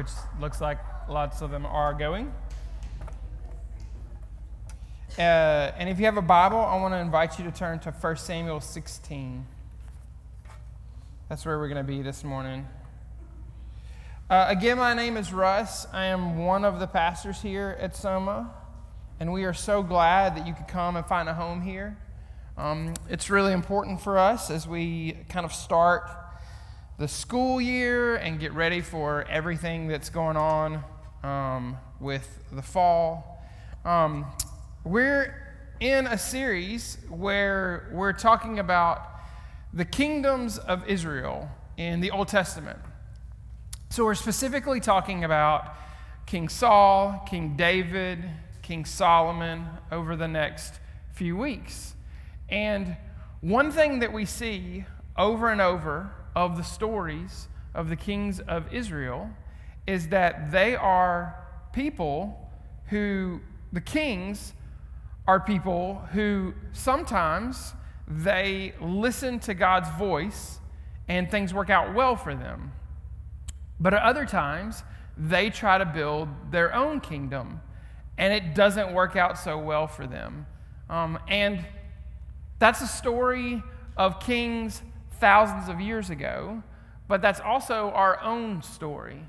which looks like lots of them are going. Uh, and if you have a Bible, I want to invite you to turn to 1 Samuel 16. That's where we're going to be this morning. Uh, again, my name is Russ. I am one of the pastors here at Soma, and we are so glad that you could come and find a home here. Um, it's really important for us as we kind of start the school year and get ready for everything that's going on um, with the fall. Um, we're in a series where we're talking about the kingdoms of Israel in the Old Testament. So we're specifically talking about King Saul, King David, King Solomon over the next few weeks. And one thing that we see over and over of the stories of the kings of Israel is that they are people who, the kings are people who sometimes they listen to God's voice and things work out well for them. But at other times, they try to build their own kingdom and it doesn't work out so well for them. Um, and that's a story of kings thousands of years ago, but that's also our own story.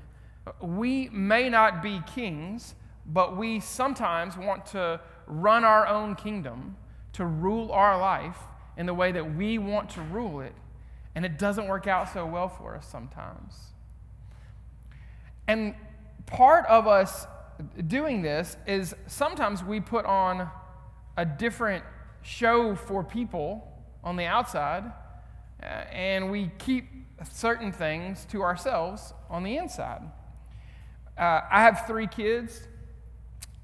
We may not be kings, but we sometimes want to run our own kingdom, to rule our life in the way that we want to rule it, and it doesn't work out so well for us sometimes. And part of us doing this is sometimes we put on a different show for people on the outside, uh, and we keep certain things to ourselves on the inside. Uh, I have three kids,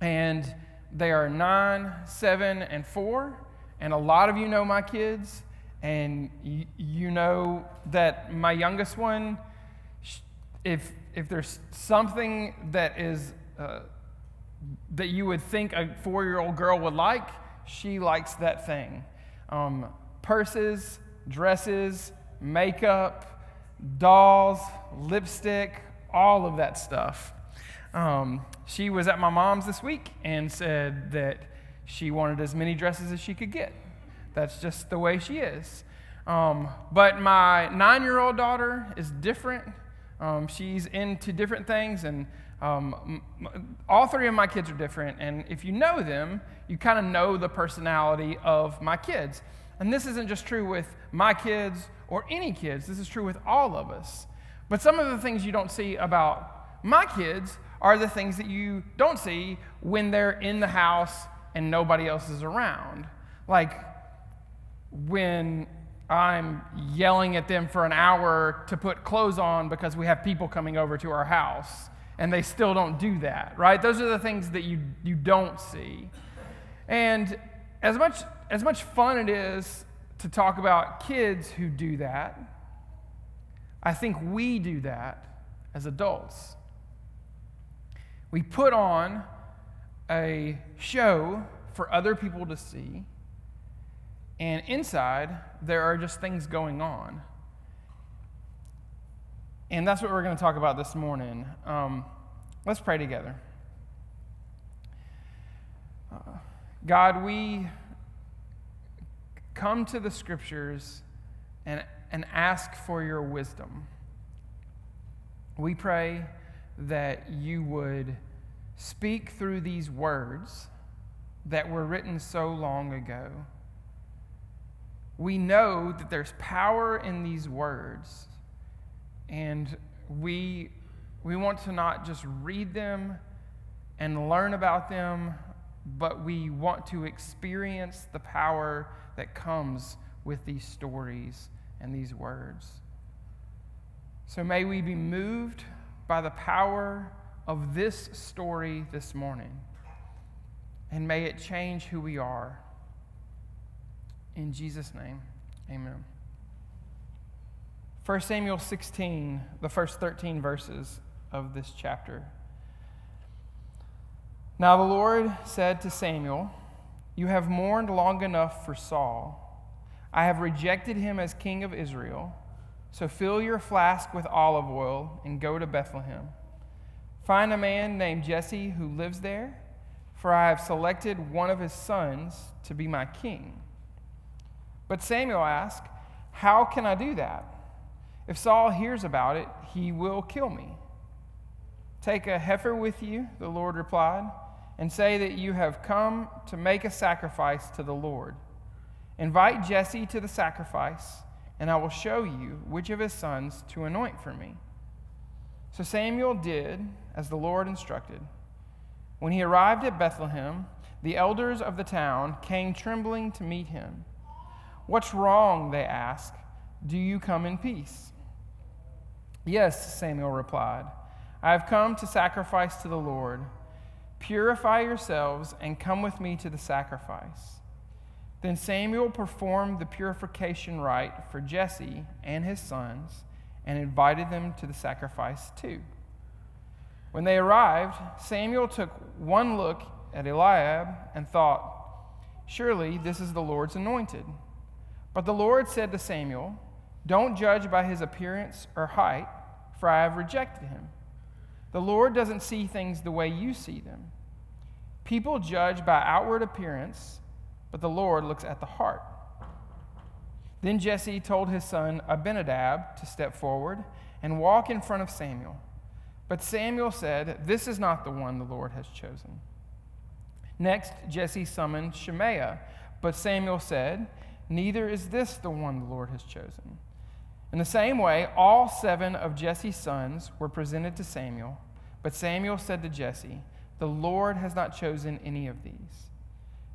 and they are nine, seven, and four. And a lot of you know my kids, and you, you know that my youngest one, if, if there's something that is uh, that you would think a four year old girl would like, she likes that thing. Um, purses, dresses, makeup, dolls, lipstick, all of that stuff. Um, she was at my mom's this week and said that she wanted as many dresses as she could get. That's just the way she is. Um, but my nine year old daughter is different. Um, she's into different things, and um, all three of my kids are different, and if you know them, you kind of know the personality of my kids. And this isn't just true with my kids or any kids, this is true with all of us. But some of the things you don't see about my kids are the things that you don't see when they're in the house and nobody else is around. Like when I'm yelling at them for an hour to put clothes on because we have people coming over to our house and they still don't do that, right? Those are the things that you, you don't see. And as much, as much fun it is to talk about kids who do that, I think we do that as adults. We put on a show for other people to see, and inside there are just things going on. And that's what we're going to talk about this morning. Um, let's pray together. Uh, God, we come to the scriptures and, and ask for your wisdom. We pray that you would speak through these words that were written so long ago. We know that there's power in these words and we, we want to not just read them and learn about them, but we want to experience the power that comes with these stories and these words. So may we be moved by the power of this story this morning, and may it change who we are. In Jesus' name, amen. 1 Samuel 16, the first 13 verses of this chapter. Now the Lord said to Samuel, You have mourned long enough for Saul. I have rejected him as king of Israel. So fill your flask with olive oil and go to Bethlehem. Find a man named Jesse who lives there, for I have selected one of his sons to be my king. But Samuel asked, How can I do that? If Saul hears about it, he will kill me. Take a heifer with you, the Lord replied, and say that you have come to make a sacrifice to the Lord. Invite Jesse to the sacrifice, and I will show you which of his sons to anoint for me. So Samuel did as the Lord instructed. When he arrived at Bethlehem, the elders of the town came trembling to meet him. What's wrong? They asked. Do you come in peace? Yes, Samuel replied. I have come to sacrifice to the Lord. Purify yourselves and come with me to the sacrifice. Then Samuel performed the purification rite for Jesse and his sons and invited them to the sacrifice too. When they arrived, Samuel took one look at Eliab and thought, Surely this is the Lord's anointed. But the Lord said to Samuel, Don't judge by his appearance or height, for I have rejected him. The Lord doesn't see things the way you see them. People judge by outward appearance, but the Lord looks at the heart. Then Jesse told his son Abinadab to step forward and walk in front of Samuel. But Samuel said, This is not the one the Lord has chosen. Next, Jesse summoned Shimea, but Samuel said, Neither is this the one the Lord has chosen. In the same way, all seven of Jesse's sons were presented to Samuel, but Samuel said to Jesse, The Lord has not chosen any of these.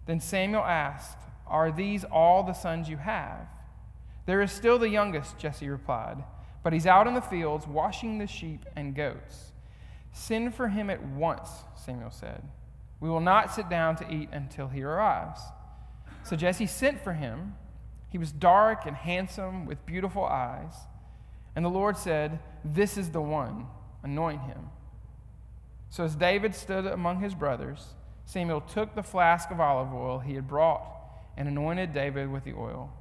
Then Samuel asked, Are these all the sons you have? There is still the youngest, Jesse replied, but he's out in the fields washing the sheep and goats. Send for him at once, Samuel said. We will not sit down to eat until he arrives. So Jesse sent for him. He was dark and handsome with beautiful eyes. And the Lord said, This is the one, anoint him. So as David stood among his brothers, Samuel took the flask of olive oil he had brought and anointed David with the oil.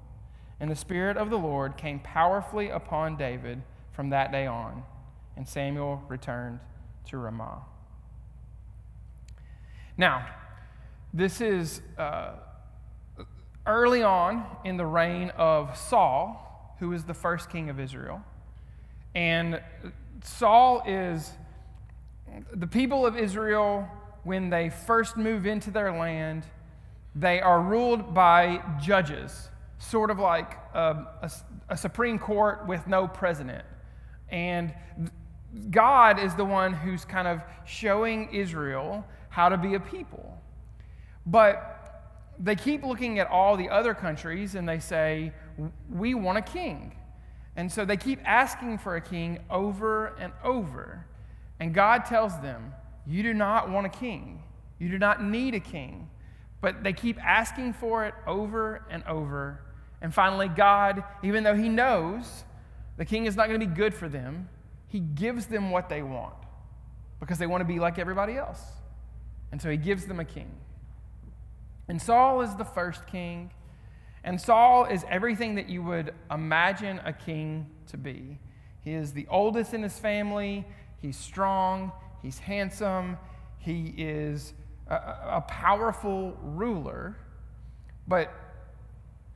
And the Spirit of the Lord came powerfully upon David from that day on, and Samuel returned to Ramah. Now, this is uh, early on in the reign of Saul, who is the first king of Israel. And Saul is the people of Israel, when they first move into their land, they are ruled by judges sort of like a, a, a Supreme Court with no president. And God is the one who's kind of showing Israel how to be a people. But they keep looking at all the other countries and they say, We want a king. And so they keep asking for a king over and over. And God tells them, You do not want a king. You do not need a king. But they keep asking for it over and over and finally, God, even though He knows the king is not going to be good for them, He gives them what they want because they want to be like everybody else. And so He gives them a king. And Saul is the first king. And Saul is everything that you would imagine a king to be. He is the oldest in his family, he's strong, he's handsome, he is a, a powerful ruler. But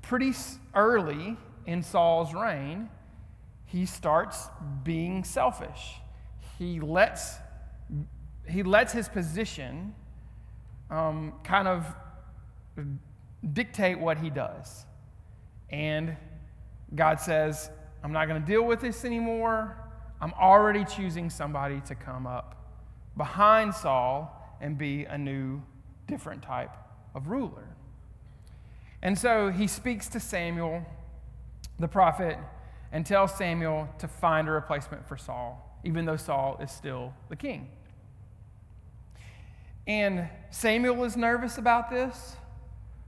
pretty early in Saul's reign, he starts being selfish. He lets, he lets his position um, kind of dictate what he does. And God says, I'm not going to deal with this anymore. I'm already choosing somebody to come up behind Saul and be a new, different type of ruler. And so he speaks to Samuel, the prophet, and tells Samuel to find a replacement for Saul, even though Saul is still the king. And Samuel is nervous about this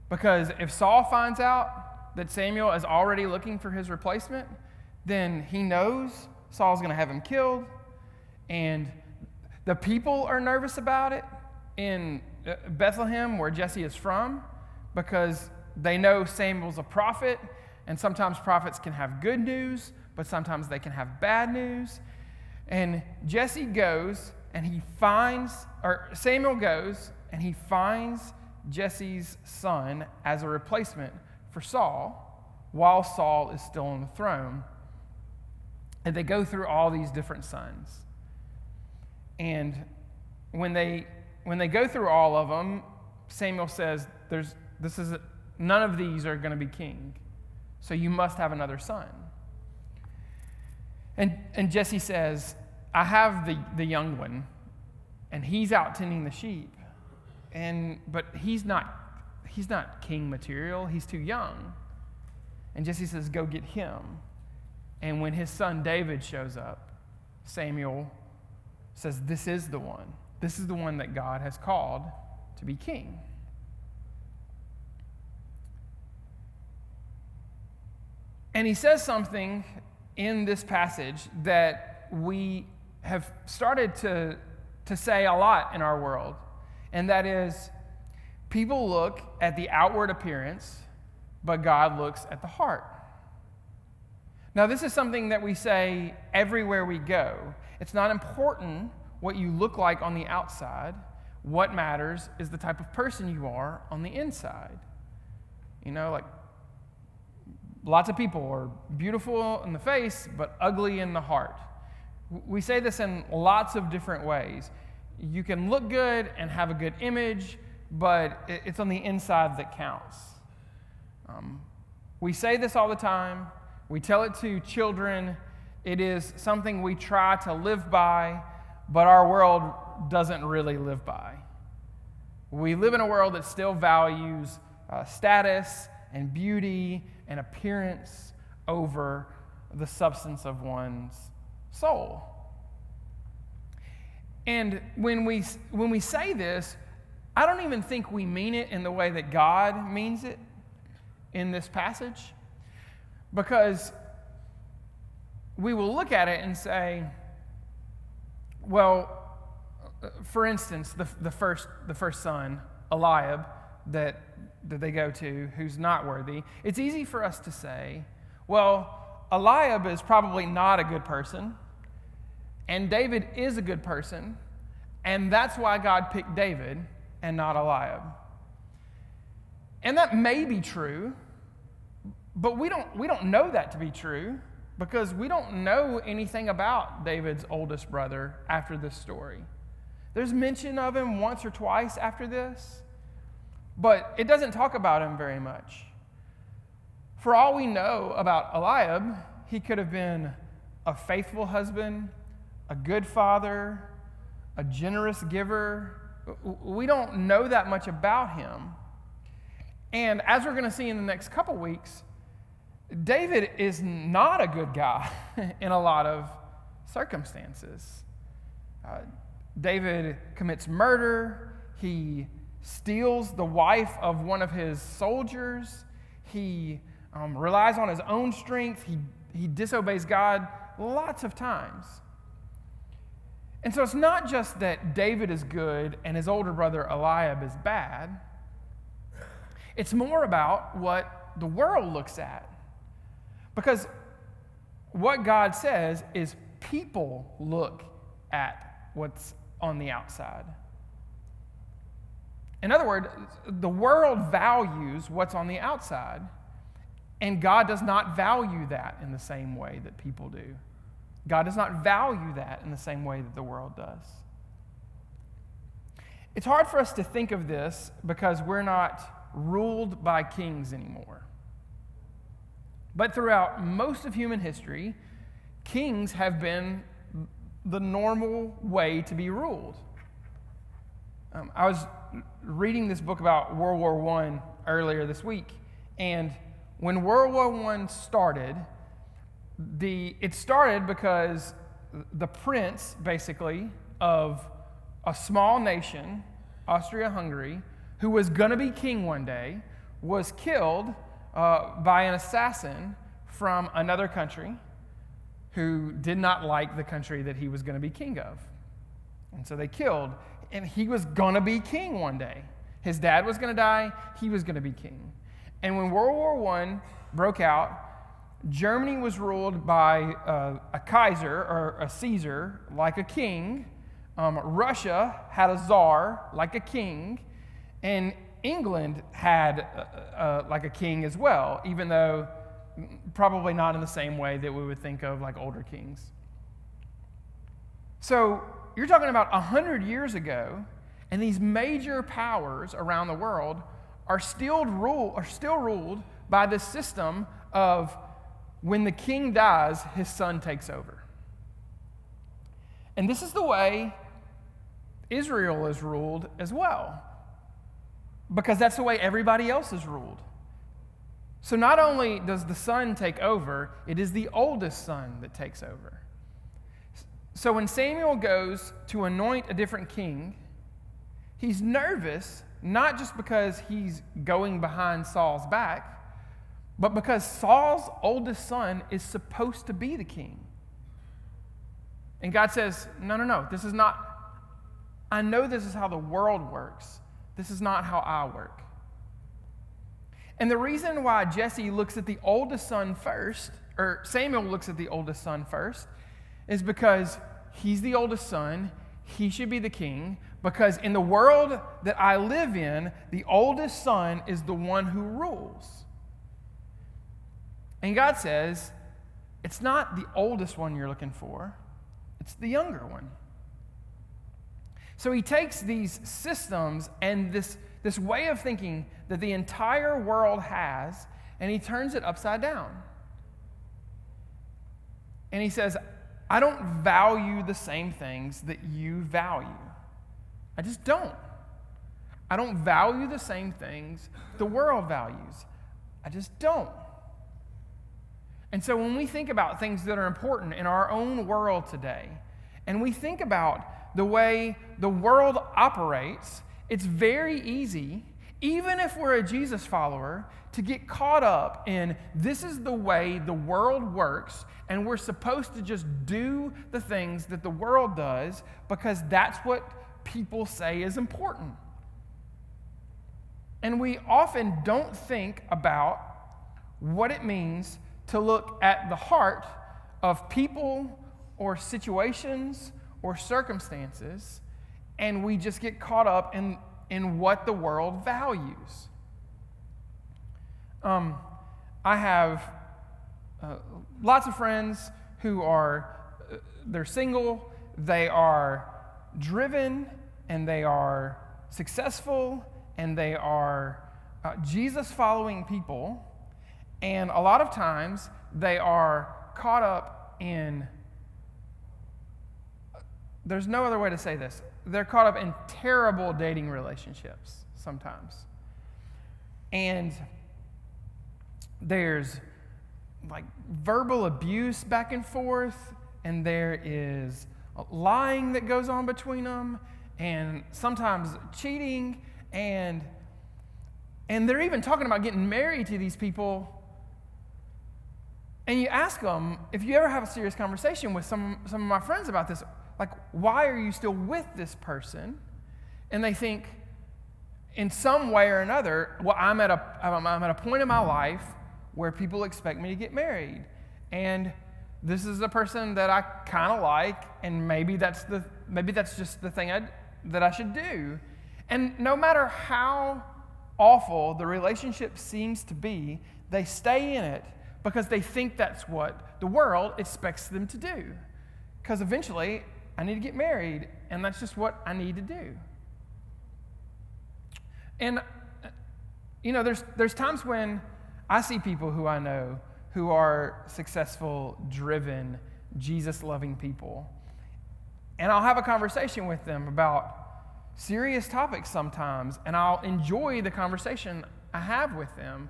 because if Saul finds out that Samuel is already looking for his replacement, then he knows Saul's going to have him killed. And the people are nervous about it in uh, Bethlehem, where Jesse is from, because they know Samuel's a prophet, and sometimes prophets can have good news, but sometimes they can have bad news. And Jesse goes and he finds, or Samuel goes and he finds Jesse's son as a replacement for Saul while Saul is still on the throne. And they go through all these different sons. And when they when they go through all of them, Samuel says, "There's this is none of these are going to be king, so you must have another son." And and Jesse says, "I have the the young one, and he's out tending the sheep, and but he's not he's not king material. He's too young." And Jesse says, "Go get him." And when his son David shows up, Samuel says, This is the one. This is the one that God has called to be king. And he says something in this passage that we have started to, to say a lot in our world, and that is people look at the outward appearance, but God looks at the heart. Now, this is something that we say everywhere we go. It's not important what you look like on the outside. What matters is the type of person you are on the inside. You know, like lots of people are beautiful in the face, but ugly in the heart. We say this in lots of different ways. You can look good and have a good image, but it's on the inside that counts. Um, we say this all the time. We tell it to children. It is something we try to live by, but our world doesn't really live by. We live in a world that still values uh, status and beauty and appearance over the substance of one's soul. And when we, when we say this, I don't even think we mean it in the way that God means it in this passage. Because we will look at it and say, well, for instance, the, the, first, the first son, Eliab, that, that they go to, who's not worthy, it's easy for us to say, well, Eliab is probably not a good person, and David is a good person, and that's why God picked David and not Eliab. And that may be true, but we don't, we don't know that to be true because we don't know anything about David's oldest brother after this story. There's mention of him once or twice after this, but it doesn't talk about him very much. For all we know about Eliab, he could have been a faithful husband, a good father, a generous giver. We don't know that much about him. And as we're going to see in the next couple weeks, David is not a good guy in a lot of circumstances. Uh, David commits murder. He steals the wife of one of his soldiers. He um, relies on his own strength. He, he disobeys God lots of times. And so it's not just that David is good and his older brother Eliab is bad, it's more about what the world looks at. Because what God says is people look at what's on the outside. In other words, the world values what's on the outside, and God does not value that in the same way that people do. God does not value that in the same way that the world does. It's hard for us to think of this because we're not ruled by kings anymore. But throughout most of human history, kings have been the normal way to be ruled. Um, I was reading this book about World War I earlier this week, and when World War I started, the, it started because the prince, basically, of a small nation, Austria Hungary, who was going to be king one day, was killed uh, by an assassin from another country who did not like the country that he was going to be king of. And so they killed, and he was going to be king one day. His dad was going to die, he was going to be king. And when World War I broke out, Germany was ruled by uh, a Kaiser or a Caesar, like a king, Um, Russia had a czar, like a king, and England had uh, uh, like a king as well, even though probably not in the same way that we would think of like older kings. So you're talking about 100 years ago, and these major powers around the world are still, rule, are still ruled by this system of when the king dies, his son takes over. And this is the way Israel is ruled as well, because that's the way everybody else is ruled. So not only does the son take over, it is the oldest son that takes over. So when Samuel goes to anoint a different king, he's nervous, not just because he's going behind Saul's back, but because Saul's oldest son is supposed to be the king. And God says, No, no, no, this is not, I know this is how the world works. This is not how I work. And the reason why Jesse looks at the oldest son first, or Samuel looks at the oldest son first, is because he's the oldest son. He should be the king. Because in the world that I live in, the oldest son is the one who rules. And God says, it's not the oldest one you're looking for, it's the younger one. So he takes these systems and this, this way of thinking that the entire world has, and he turns it upside down. And he says, I don't value the same things that you value. I just don't. I don't value the same things the world values. I just don't. And so when we think about things that are important in our own world today, and we think about the way the world operates, it's very easy, even if we're a Jesus follower, to get caught up in this is the way the world works, and we're supposed to just do the things that the world does because that's what people say is important. And we often don't think about what it means to look at the heart of people or situations or circumstances, and we just get caught up in, in what the world values. Um, I have uh, lots of friends who are uh, they're single, they are driven, and they are successful, and they are uh, Jesus following people and a lot of times they are caught up in, there's no other way to say this. They're caught up in terrible dating relationships sometimes. And there's like verbal abuse back and forth, and there is lying that goes on between them, and sometimes cheating, and and they're even talking about getting married to these people and you ask them, if you ever have a serious conversation with some, some of my friends about this, like, why are you still with this person? And they think, in some way or another, well, I'm at a, I'm at a point in my life where people expect me to get married. And this is a person that I kind of like, and maybe that's, the, maybe that's just the thing I'd, that I should do. And no matter how awful the relationship seems to be, they stay in it because they think that's what the world expects them to do. Because eventually, I need to get married, and that's just what I need to do. And, uh, you know, there's, there's times when I see people who I know who are successful, driven, Jesus loving people. And I'll have a conversation with them about serious topics sometimes, and I'll enjoy the conversation I have with them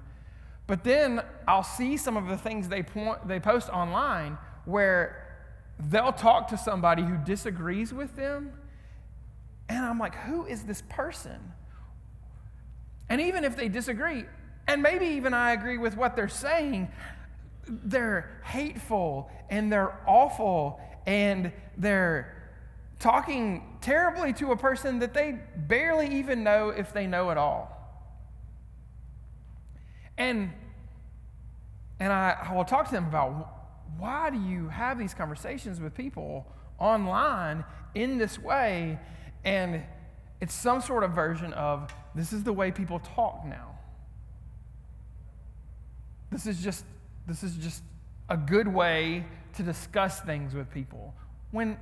but then I'll see some of the things they, point, they post online where they'll talk to somebody who disagrees with them. And I'm like, who is this person? And even if they disagree, and maybe even I agree with what they're saying, they're hateful and they're awful and they're talking terribly to a person that they barely even know if they know at all. And, and I, I will talk to them about why do you have these conversations with people online in this way. And it's some sort of version of this is the way people talk now. This is just this is just a good way to discuss things with people. When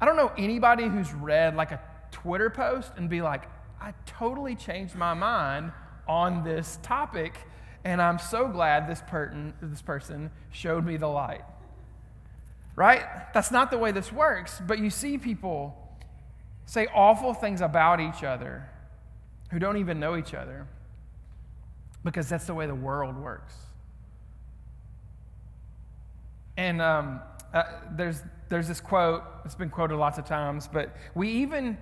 I don't know anybody who's read like a Twitter post and be like, I totally changed my mind on this topic, and I'm so glad this, per- this person showed me the light. Right? That's not the way this works, but you see people say awful things about each other who don't even know each other because that's the way the world works. And um, uh, there's, there's this quote, it's been quoted lots of times, but we even,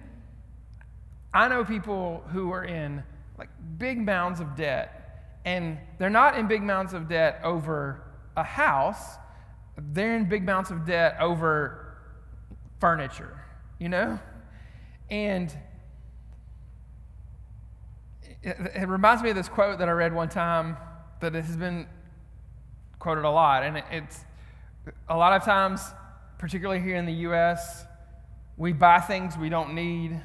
I know people who are in like big mounds of debt, and they're not in big mounds of debt over a house, they're in big mounds of debt over furniture, you know? And it, it, reminds me of this quote that I read one time that has been quoted a lot. And it, it's a lot of times, particularly here in the U.S., we buy things we don't need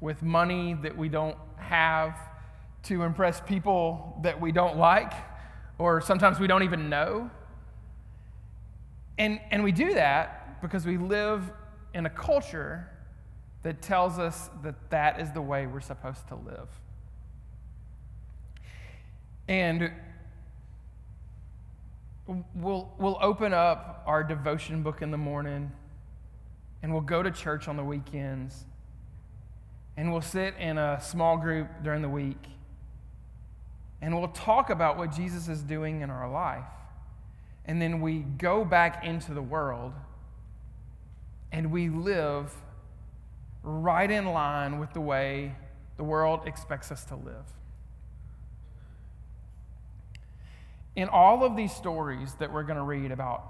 with money that we don't have to impress people that we don't like or sometimes we don't even know. And, and we do that because we live in a culture that tells us that that is the way we're supposed to live. And we'll, we'll open up our devotion book in the morning and we'll go to church on the weekends and we'll sit in a small group during the week and we'll talk about what Jesus is doing in our life. And then we go back into the world and we live right in line with the way the world expects us to live. In all of these stories that we're going to read about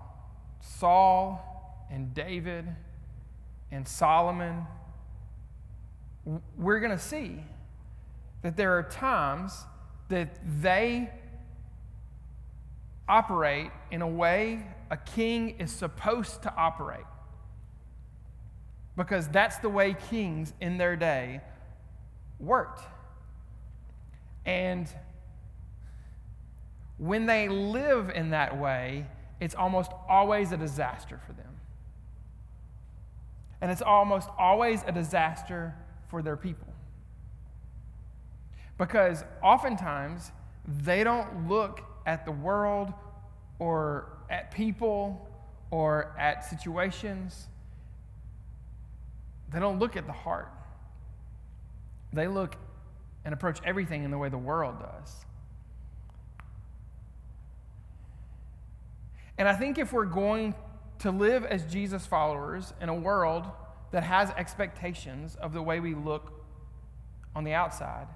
Saul and David and Solomon, we're going to see that there are times that they operate in a way a king is supposed to operate. Because that's the way kings in their day worked. And when they live in that way, it's almost always a disaster for them. And it's almost always a disaster for their people. Because oftentimes they don't look at the world or at people or at situations. They don't look at the heart. They look and approach everything in the way the world does. And I think if we're going to live as Jesus followers in a world that has expectations of the way we look on the outside,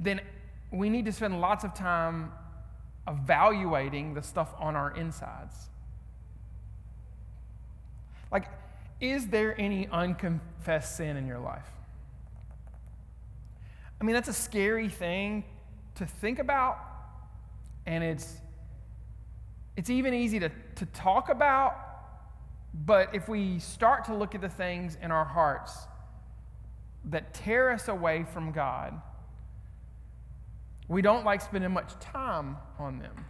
then we need to spend lots of time evaluating the stuff on our insides. Like, is there any unconfessed sin in your life? I mean, that's a scary thing to think about, and it's, it's even easy to, to talk about, but if we start to look at the things in our hearts that tear us away from God, we don't like spending much time on them.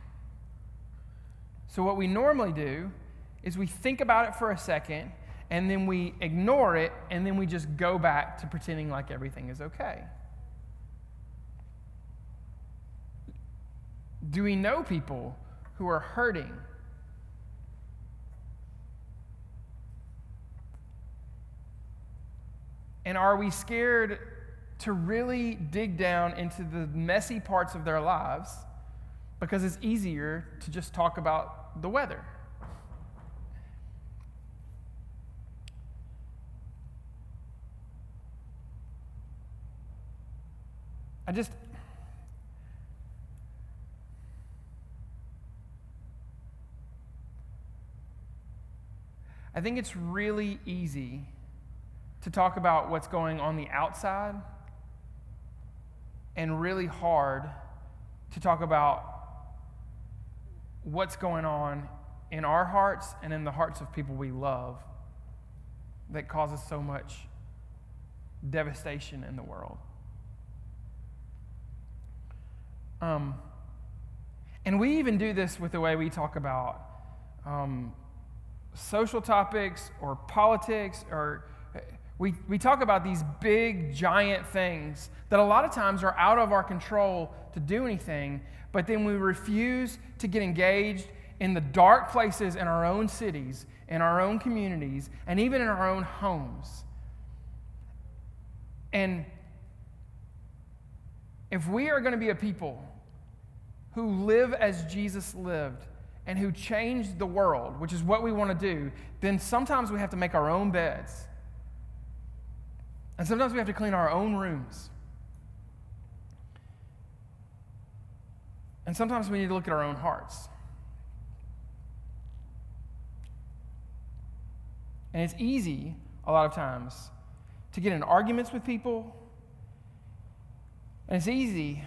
So, what we normally do is we think about it for a second and then we ignore it and then we just go back to pretending like everything is okay. Do we know people who are hurting? And are we scared to really dig down into the messy parts of their lives because it's easier to just talk about the weather. I just. I think it's really easy to talk about what's going on the outside and really hard to talk about what's going on in our hearts and in the hearts of people we love that causes so much devastation in the world. Um, and we even do this with the way we talk about um, social topics or politics, or we, we talk about these big, giant things that a lot of times are out of our control to do anything, but then we refuse to get engaged in the dark places in our own cities, in our own communities, and even in our own homes. And if we are going to be a people who live as Jesus lived and who change the world, which is what we want to do, then sometimes we have to make our own beds. And sometimes we have to clean our own rooms. And sometimes we need to look at our own hearts. And it's easy, a lot of times, to get in arguments with people. And it's easy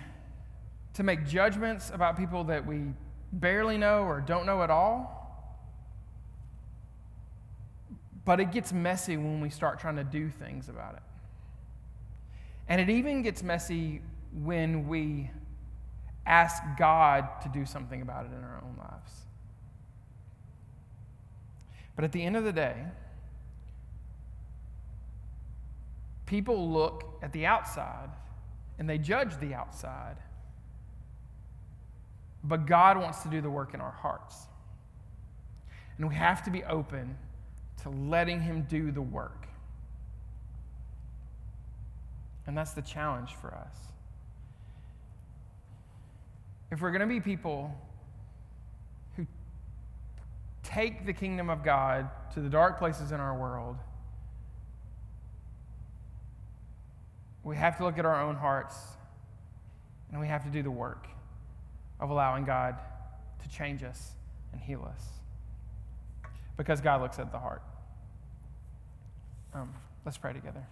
to make judgments about people that we barely know or don't know at all. But it gets messy when we start trying to do things about it. And it even gets messy when we ask God to do something about it in our own lives. But at the end of the day, people look at the outside and they judge the outside. But God wants to do the work in our hearts. And we have to be open to letting Him do the work. And that's the challenge for us. If we're going to be people who take the kingdom of God to the dark places in our world, we have to look at our own hearts and we have to do the work of allowing God to change us and heal us. Because God looks at the heart. Um, let's pray together.